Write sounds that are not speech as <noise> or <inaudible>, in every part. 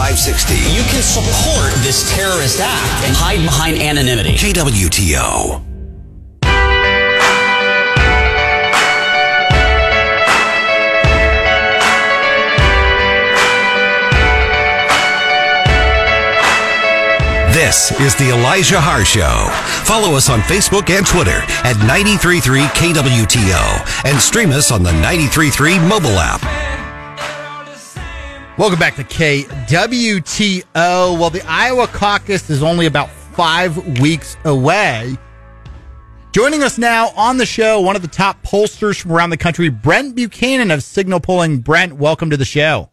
560. You can support this terrorist act and hide behind anonymity. KWTO. This is the Elijah Haahr Show. Follow us on Facebook and Twitter at 933 KWTO and stream us on the 933 mobile app. Welcome back to KWTO. Well, the Iowa caucus is only about five weeks away. Joining us now on the show, one of the top pollsters from around the country, Brent Buchanan of Cygnal Polling. Brent, welcome to the show.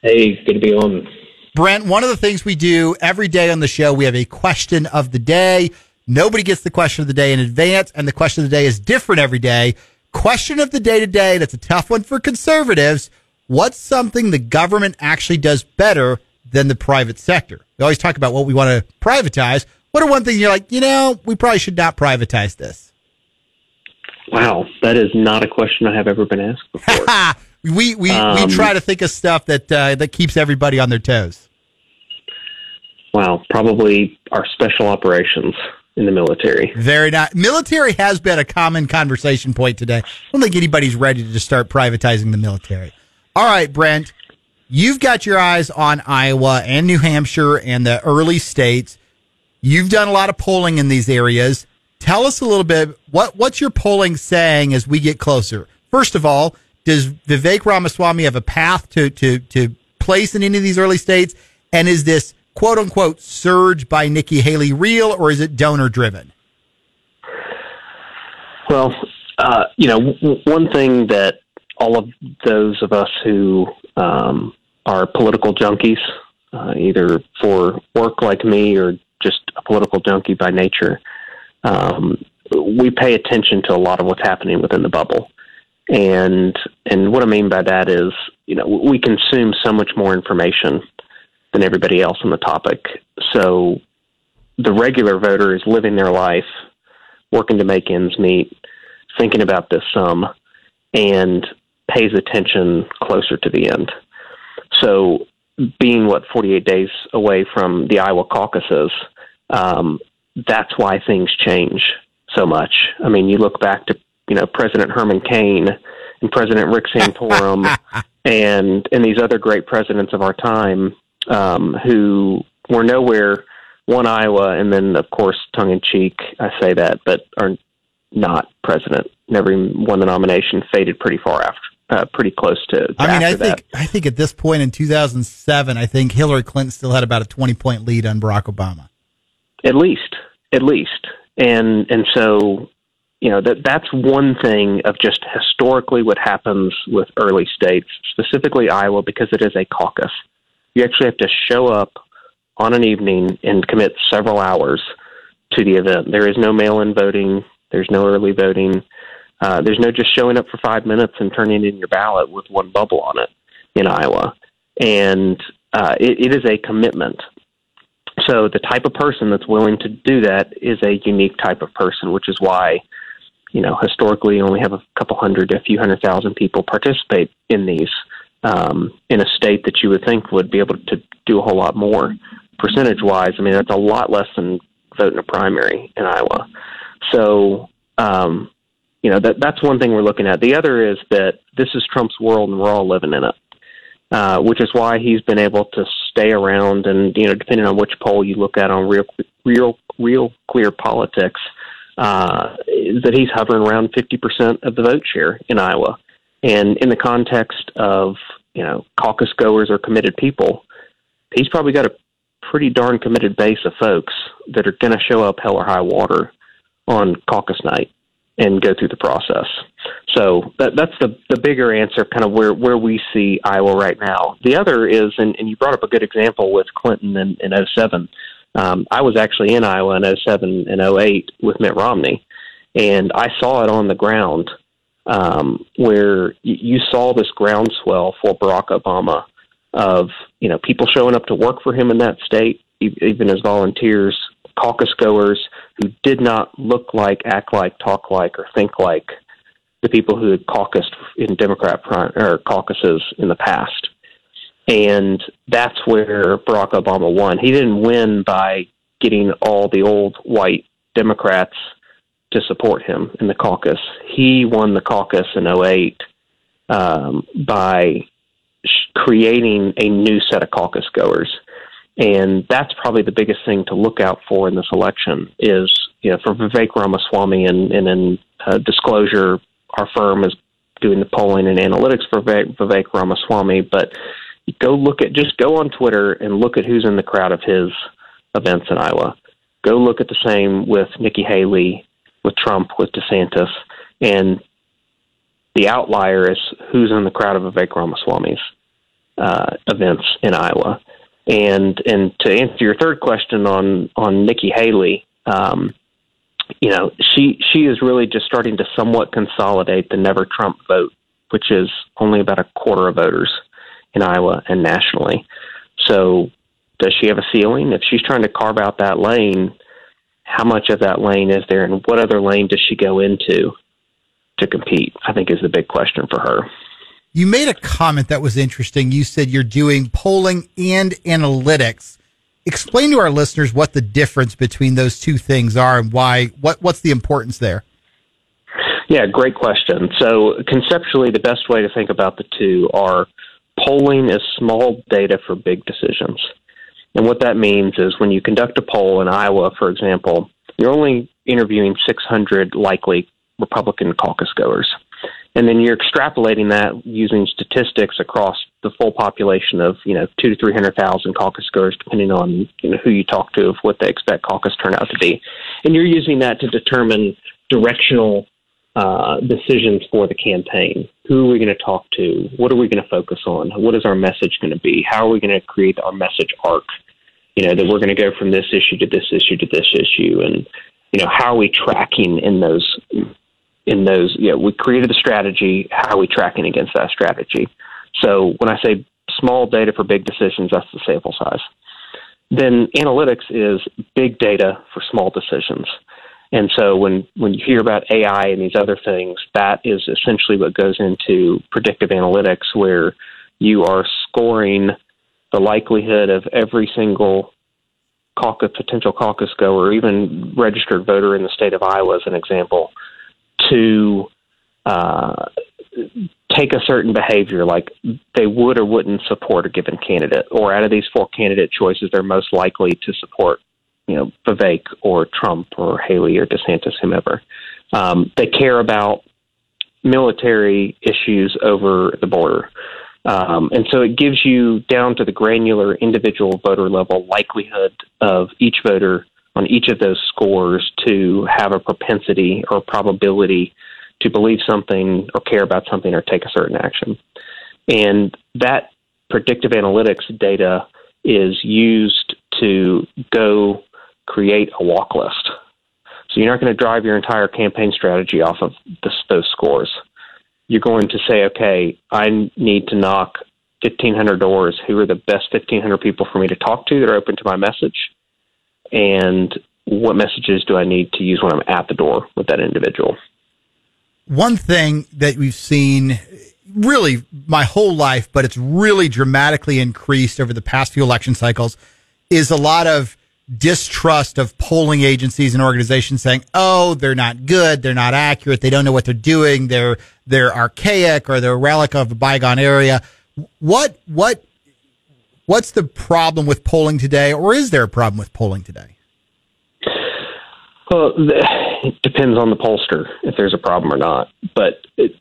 Hey, good to be on. Brent, one of the things we do every day on the show, we have a question of the day. Nobody gets the question of the day in advance, and the question of the day is different every day. Question of the day today, that's a tough one for conservatives. What's something the government actually does better than the private sector? We always talk about what we want to privatize. What are one thing you're like, you know, we probably should not privatize this? Wow, that is not a question I have ever been asked before. <laughs> we we, Um, we try to think of stuff that uh, that keeps everybody on their toes. wow, probably our special operations in the military. Very not. Military has been a common conversation point today. I don't think anybody's ready to just start privatizing the military. All right, Brent, you've got your eyes on Iowa and New Hampshire and the early states. You've done a lot of polling in these areas. Tell us a little bit what what's your polling saying as we get closer. First of all, does Vivek Ramaswamy have a path to to to place in any of these early states? And is this quote unquote surge by Nikki Haley real or is it donor driven? Well, uh, you know, w- one thing that all of those of us who um, are political junkies, uh, either for work like me or just a political junkie by nature, um, we pay attention to a lot of what's happening within the bubble. And and what I mean by that is, you know, we consume so much more information than everybody else on the topic. So the regular voter is living their life, working to make ends meet, thinking about this some, and pays attention closer to the end. So, being what 48 days away from the Iowa caucuses, um, that's why things change so much. I mean, you look back to you know President Herman Cain and President Rick Santorum <laughs> and and these other great presidents of our time um, who were nowhere won Iowa, and then of course tongue in cheek I say that, but are not president. Never even won the nomination. Faded pretty far after, uh, pretty close to. to I mean, I think I think at this point in 2007, I think Hillary Clinton still had about a 20 point lead on Barack Obama. At least, at least, and and so you know that that's one thing of just historically what happens with early states, specifically Iowa, because it is a caucus. You actually have to show up on an evening and commit several hours to the event. There is no mail-in voting. There's no early voting. Uh, there's no just showing up for five minutes and turning in your ballot with one bubble on it in Iowa, and uh, it, it is a commitment. So the type of person that's willing to do that is a unique type of person, which is why, you know, historically you only have a couple hundred, to a few hundred thousand people participate in these um, in a state that you would think would be able to do a whole lot more percentage wise. I mean, that's a lot less than vote in a primary in Iowa. So, um, you know, that that's one thing we're looking at. The other is that this is Trump's world and we're all living in it. Uh, which is why he's been able to stay around, and you know, depending on which poll you look at on real, real, real clear politics, uh, that he's hovering around fifty percent of the vote share in Iowa, and in the context of you know caucus goers or committed people, he's probably got a pretty darn committed base of folks that are going to show up hell or high water on caucus night and go through the process. So that, that's the the bigger answer, kind of where where we see Iowa right now. The other is, and, and you brought up a good example with Clinton in, in 07. Um, I was actually in Iowa in 07 and 08 with Mitt Romney, and I saw it on the ground um, where you, saw this groundswell for Barack Obama of you know people showing up to work for him in that state, even as volunteers, caucus goers who did not look like, act like, talk like, or think like the people who had caucused in Democrat prim- or caucuses in the past. And that's where Barack Obama won. He didn't win by getting all the old white Democrats to support him in the caucus. He won the caucus in 08 um, by creating a new set of caucus goers. And that's probably the biggest thing to look out for in this election is, you know, for Vivek Ramaswamy and, and in uh, disclosure, our firm is doing the polling and analytics for Vivek, Ramaswamy, but go look at, just go on Twitter and look at who's in the crowd of his events in Iowa. Go look at the same with Nikki Haley, with Trump, with DeSantis, and the outlier is who's in the crowd of Vivek Ramaswamy's uh, events in Iowa. And and to answer your third question on on Nikki Haley, um, you know she she is really just starting to somewhat consolidate the Never Trump vote, which is only about a quarter of voters in Iowa and nationally. So does she have a ceiling? If she's trying to carve out that lane, how much of that lane is there, and what other lane does she go into to compete? I think is the big question for her. You made a comment that was interesting. You said you're doing polling and analytics. Explain to our listeners what the difference between those two things are and why. What what's the importance there? Yeah, great question. So conceptually, the best way to think about the two are polling is small data for big decisions. And what that means is when you conduct a poll in Iowa, for example, you're only interviewing 600 likely Republican caucus goers. And then you're extrapolating that using statistics across the full population of, you know, two to 300,000 caucus goers, depending on you know, who you talk to, of what they expect caucus turnout to be. And you're using that to determine directional uh, decisions for the campaign. Who are we going to talk to? What are we going to focus on? What is our message going to be? How are we going to create our message arc? You know, that we're going to go from this issue to this issue to this issue. And, you know, how are we tracking in those in those, you know, we created the strategy. How are we tracking against that strategy? So when I say small data for big decisions, that's the sample size. Then analytics is big data for small decisions. And so when, when you hear about AI and these other things, that is essentially what goes into predictive analytics, where you are scoring the likelihood of every single caucus, potential caucus goer, even registered voter in the state of Iowa, as an example, to uh, take a certain behavior, like they would or wouldn't support a given candidate, or out of these four candidate choices, they're most likely to support, you know, Vivek or Trump or Haley or DeSantis, whomever. Um, they care about military issues over the border. Um, and so it gives you down to the granular individual voter level likelihood of each voter on each of those scores to have a propensity or probability to believe something or care about something or take a certain action. And that predictive analytics data is used to go create a walk list. So you're not going to drive your entire campaign strategy off of this, those scores. You're going to say, okay, I need to knock 1,500 doors. Who are the best 1,500 people for me to talk to that are open to my message? And what messages do I need to use when I'm at the door with that individual? One thing that we've seen really my whole life, but it's really dramatically increased over the past few election cycles is a lot of distrust of polling agencies and organizations saying, "Oh, they're not good, they're not accurate, they don't know what they're doing, they're they're archaic or they're a relic of a bygone area." What what What's the problem with polling today, or is there a problem with polling today? Well, it depends on the pollster if there's a problem or not. But it,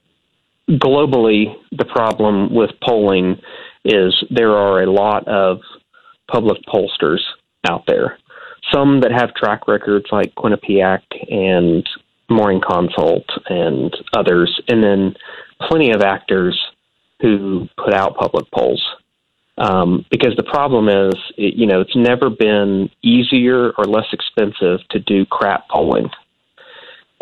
globally, the problem with polling is there are a lot of public pollsters out there. Some that have track records like Quinnipiac and Morning Consult and others, and then plenty of actors who put out public polls. Um, because the problem is, it, you know, it's never been easier or less expensive to do crap polling.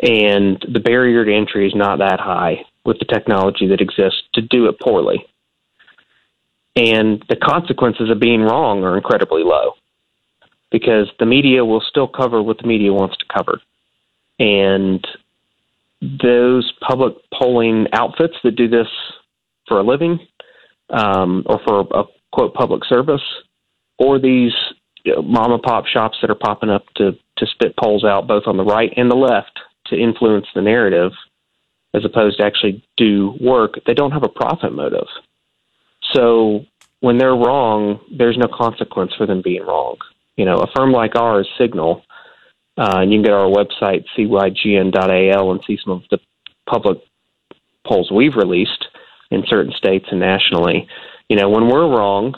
And the barrier to entry is not that high with the technology that exists to do it poorly. And the consequences of being wrong are incredibly low because the media will still cover what the media wants to cover. And those public polling outfits that do this for a living um, or for a quote public service or these you know, mom and pop shops that are popping up to to spit polls out both on the right and the left to influence the narrative as opposed to actually do work, they don't have a profit motive. So when they're wrong, there's no consequence for them being wrong. You know, a firm like ours, Cygnal, uh, and you can go to our website, cygn.al, and see some of the public polls we've released in certain states and nationally. You know, when we're wrong,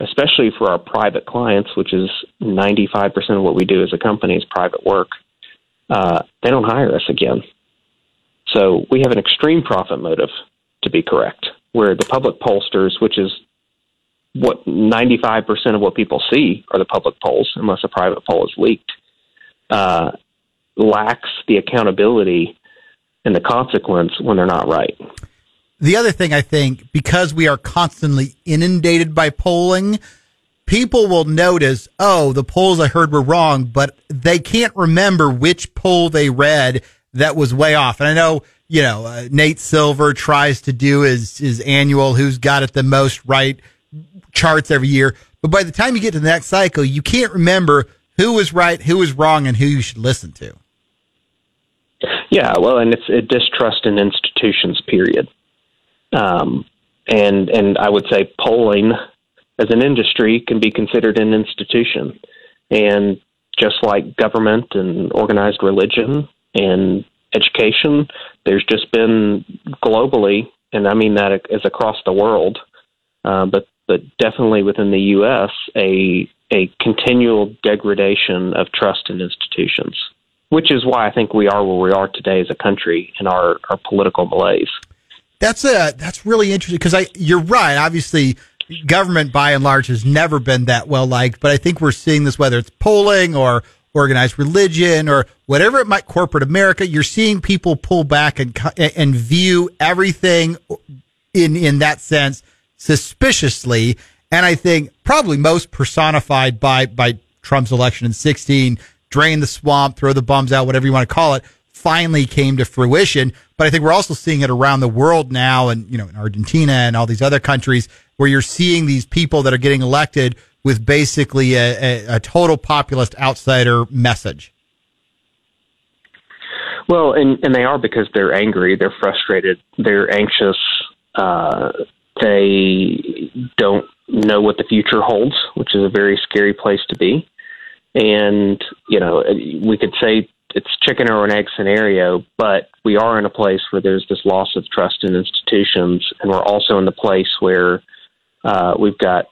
especially for our private clients, which is 95% of what we do as a company is private work, uh, they don't hire us again. So we have an extreme profit motive to be correct, where the public pollsters, which is what 95% of what people see are the public polls, unless a private poll is leaked, uh, lacks the accountability and the consequence when they're not right. The other thing I think, because we are constantly inundated by polling, people will notice, oh, the polls I heard were wrong, but they can't remember which poll they read that was way off. And I know, you know, uh, Nate Silver tries to do his, his annual who's got it the most right charts every year. But by the time you get to the next cycle, you can't remember who was right, who was wrong, and who you should listen to. Yeah, well, and it's a distrust in institutions. Period. Um, and and I would say polling as an industry can be considered an institution, and just like government and organized religion and education, there's just been globally, and I mean that as across the world, uh, but but definitely within the U.S. a a continual degradation of trust in institutions, which is why I think we are where we are today as a country in our, our political malaise. That's a that's really interesting because I you're right. Obviously, government by and large has never been that well liked, but I think we're seeing this whether it's polling or organized religion or whatever it might corporate America. You're seeing people pull back and and view everything in in that sense suspiciously and I think probably most personified by by Trump's election in 16, drain the swamp, throw the bums out, whatever you want to call it, finally came to fruition. But I think we're also seeing it around the world now, and you know, in Argentina and all these other countries, where you're seeing these people that are getting elected with basically a, a, a total populist outsider message. Well, and and they are because they're angry, they're frustrated, they're anxious. Uh, they don't know what the future holds, which is a very scary place to be. And, you know, we could say it's chicken or an egg scenario, but we are in a place where there's this loss of trust in institutions, and we're also in the place where uh, we've got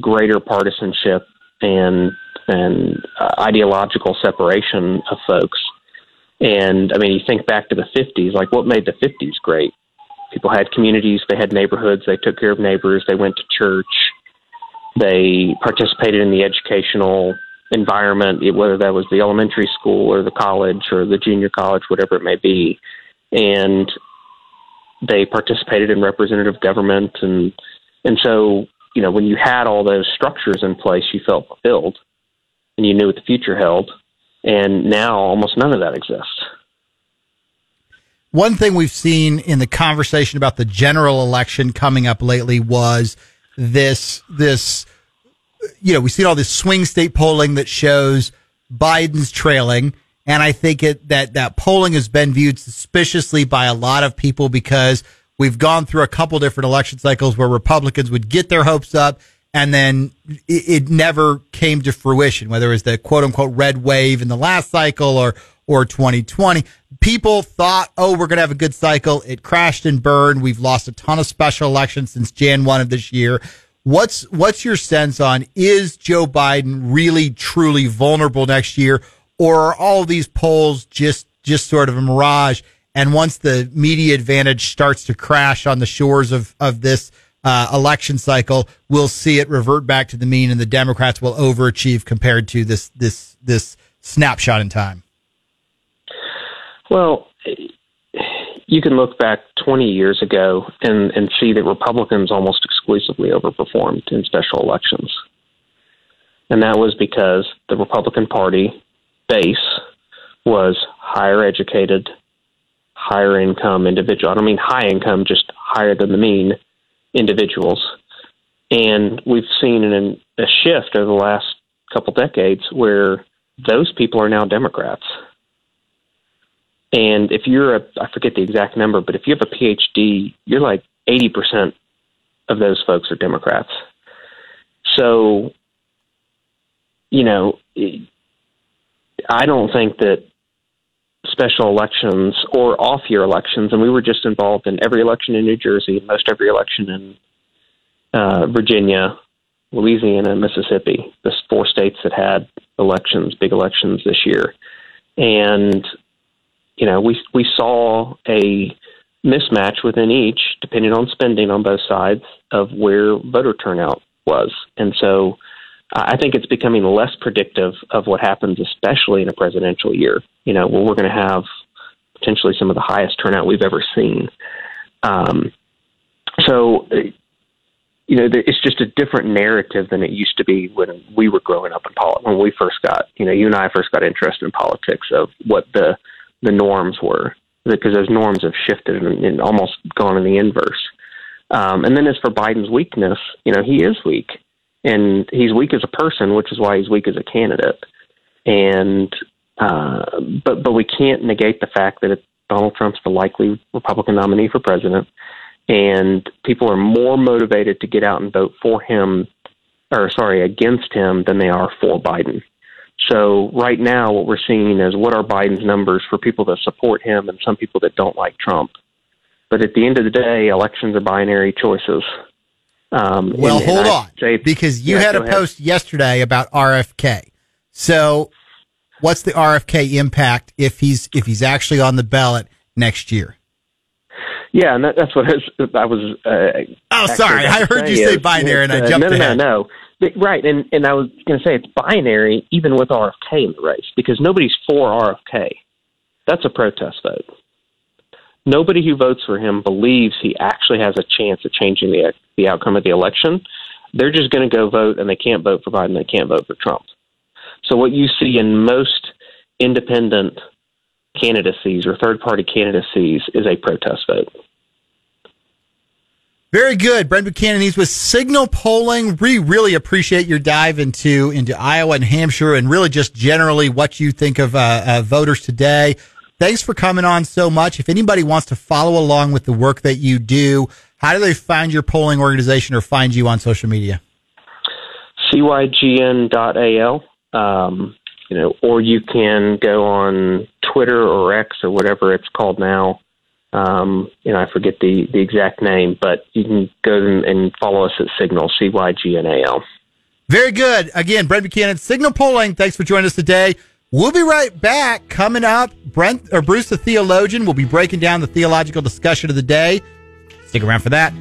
greater partisanship and and uh, ideological separation of folks. And I mean, you think back to the 50s, like what made the 50s great? People had communities, they had neighborhoods, they took care of neighbors, they went to church, they participated in the educational environment, whether that was the elementary school or the college or the junior college, whatever it may be. And they participated in representative government and and so, you know, when you had all those structures in place you felt fulfilled and you knew what the future held. And now almost none of that exists. One thing we've seen in the conversation about the general election coming up lately was this this you know we see all this swing state polling that shows Biden's trailing and I think it that that polling has been viewed suspiciously by a lot of people because we've gone through a couple different election cycles where Republicans would get their hopes up and then it, it never came to fruition whether it was the quote unquote red wave in the last cycle or or 2020 people thought, oh, we're going to have a good cycle. It crashed and burned. We've lost a ton of special elections since Jan 1 of this year. What's, what's your sense on is Joe Biden really truly vulnerable next year or are all these polls just, just sort of a mirage? And once the media advantage starts to crash on the shores of, of this, uh, election cycle, we'll see it revert back to the mean and the Democrats will overachieve compared to this, this, this snapshot in time. Well, you can look back 20 years ago and, and see that Republicans almost exclusively overperformed in special elections. And that was because the Republican Party base was higher educated, higher income individual. I don't mean high income, just higher than the mean individuals And we've seen an, a shift over the last couple decades where those people are now Democrats. And if you're a, I forget the exact number, but if you have a PhD, you're like 80% of those folks are Democrats. So, you know, I don't think that special elections or off year elections, and we were just involved in every election in New Jersey, most every election in uh, Virginia, Louisiana, and Mississippi, the four states that had elections, big elections this year. And, you know, we, we saw a mismatch within each, depending on spending on both sides, of where voter turnout was. And so I think it's becoming less predictive of what happens, especially in a presidential year, you know, where we're going to have potentially some of the highest turnout we've ever seen. Um, so, you know, it's just a different narrative than it used to be when we were growing up in politics. When we first got, you know, you and I first got interested in politics of what the the norms were, because those norms have shifted and, and almost gone in the inverse. Um, and then as for Biden's weakness, you know, he is weak, and he's weak as a person, which is why he's weak as a candidate. And uh, but but we can't negate the fact that Donald Trump's the likely Republican nominee for president and people are more motivated to get out and vote for him, or sorry, against him than they are for Biden. So right now, what we're seeing is what are Biden's numbers for people that support him and some people that don't like Trump. But at the end of the day, elections are binary choices. Um, well, and, hold and on, say, because you yeah, had a ahead. post yesterday about RFK. So, what's the RFK impact if he's if he's actually on the ballot next year? Yeah, and that, that's what I was. I was uh, oh, sorry, I heard you say is, binary, and I uh, jumped no, no, ahead. No, no, no. Right, and and I was going to say it's binary even with RFK in the race because nobody's for RFK. That's a protest vote. Nobody who votes for him believes he actually has a chance of changing the the outcome of the election. They're just going to go vote, and they can't vote for Biden. They can't vote for Trump. So what you see in most independent candidacies or third party candidacies is a protest vote. Very good. Brent Buchanan, he's with Cygnal Polling. We really appreciate your dive into, into Iowa and Hampshire and really just generally what you think of uh, uh, voters today. Thanks for coming on so much. If anybody wants to follow along with the work that you do, how do they find your polling organization or find you on social media? cygn.al. Um, you know, or you can go on Twitter or X or whatever it's called now. Um, you know, I forget the, the exact name, but you can go and follow us at Cygnal, C Y G N A L. Very good. Again, Brent Buchanan, Cygnal Polling. Thanks for joining us today. We'll be right back. Coming up, Brent or Bruce, the theologian, will be breaking down the theological discussion of the day. Stick around for that.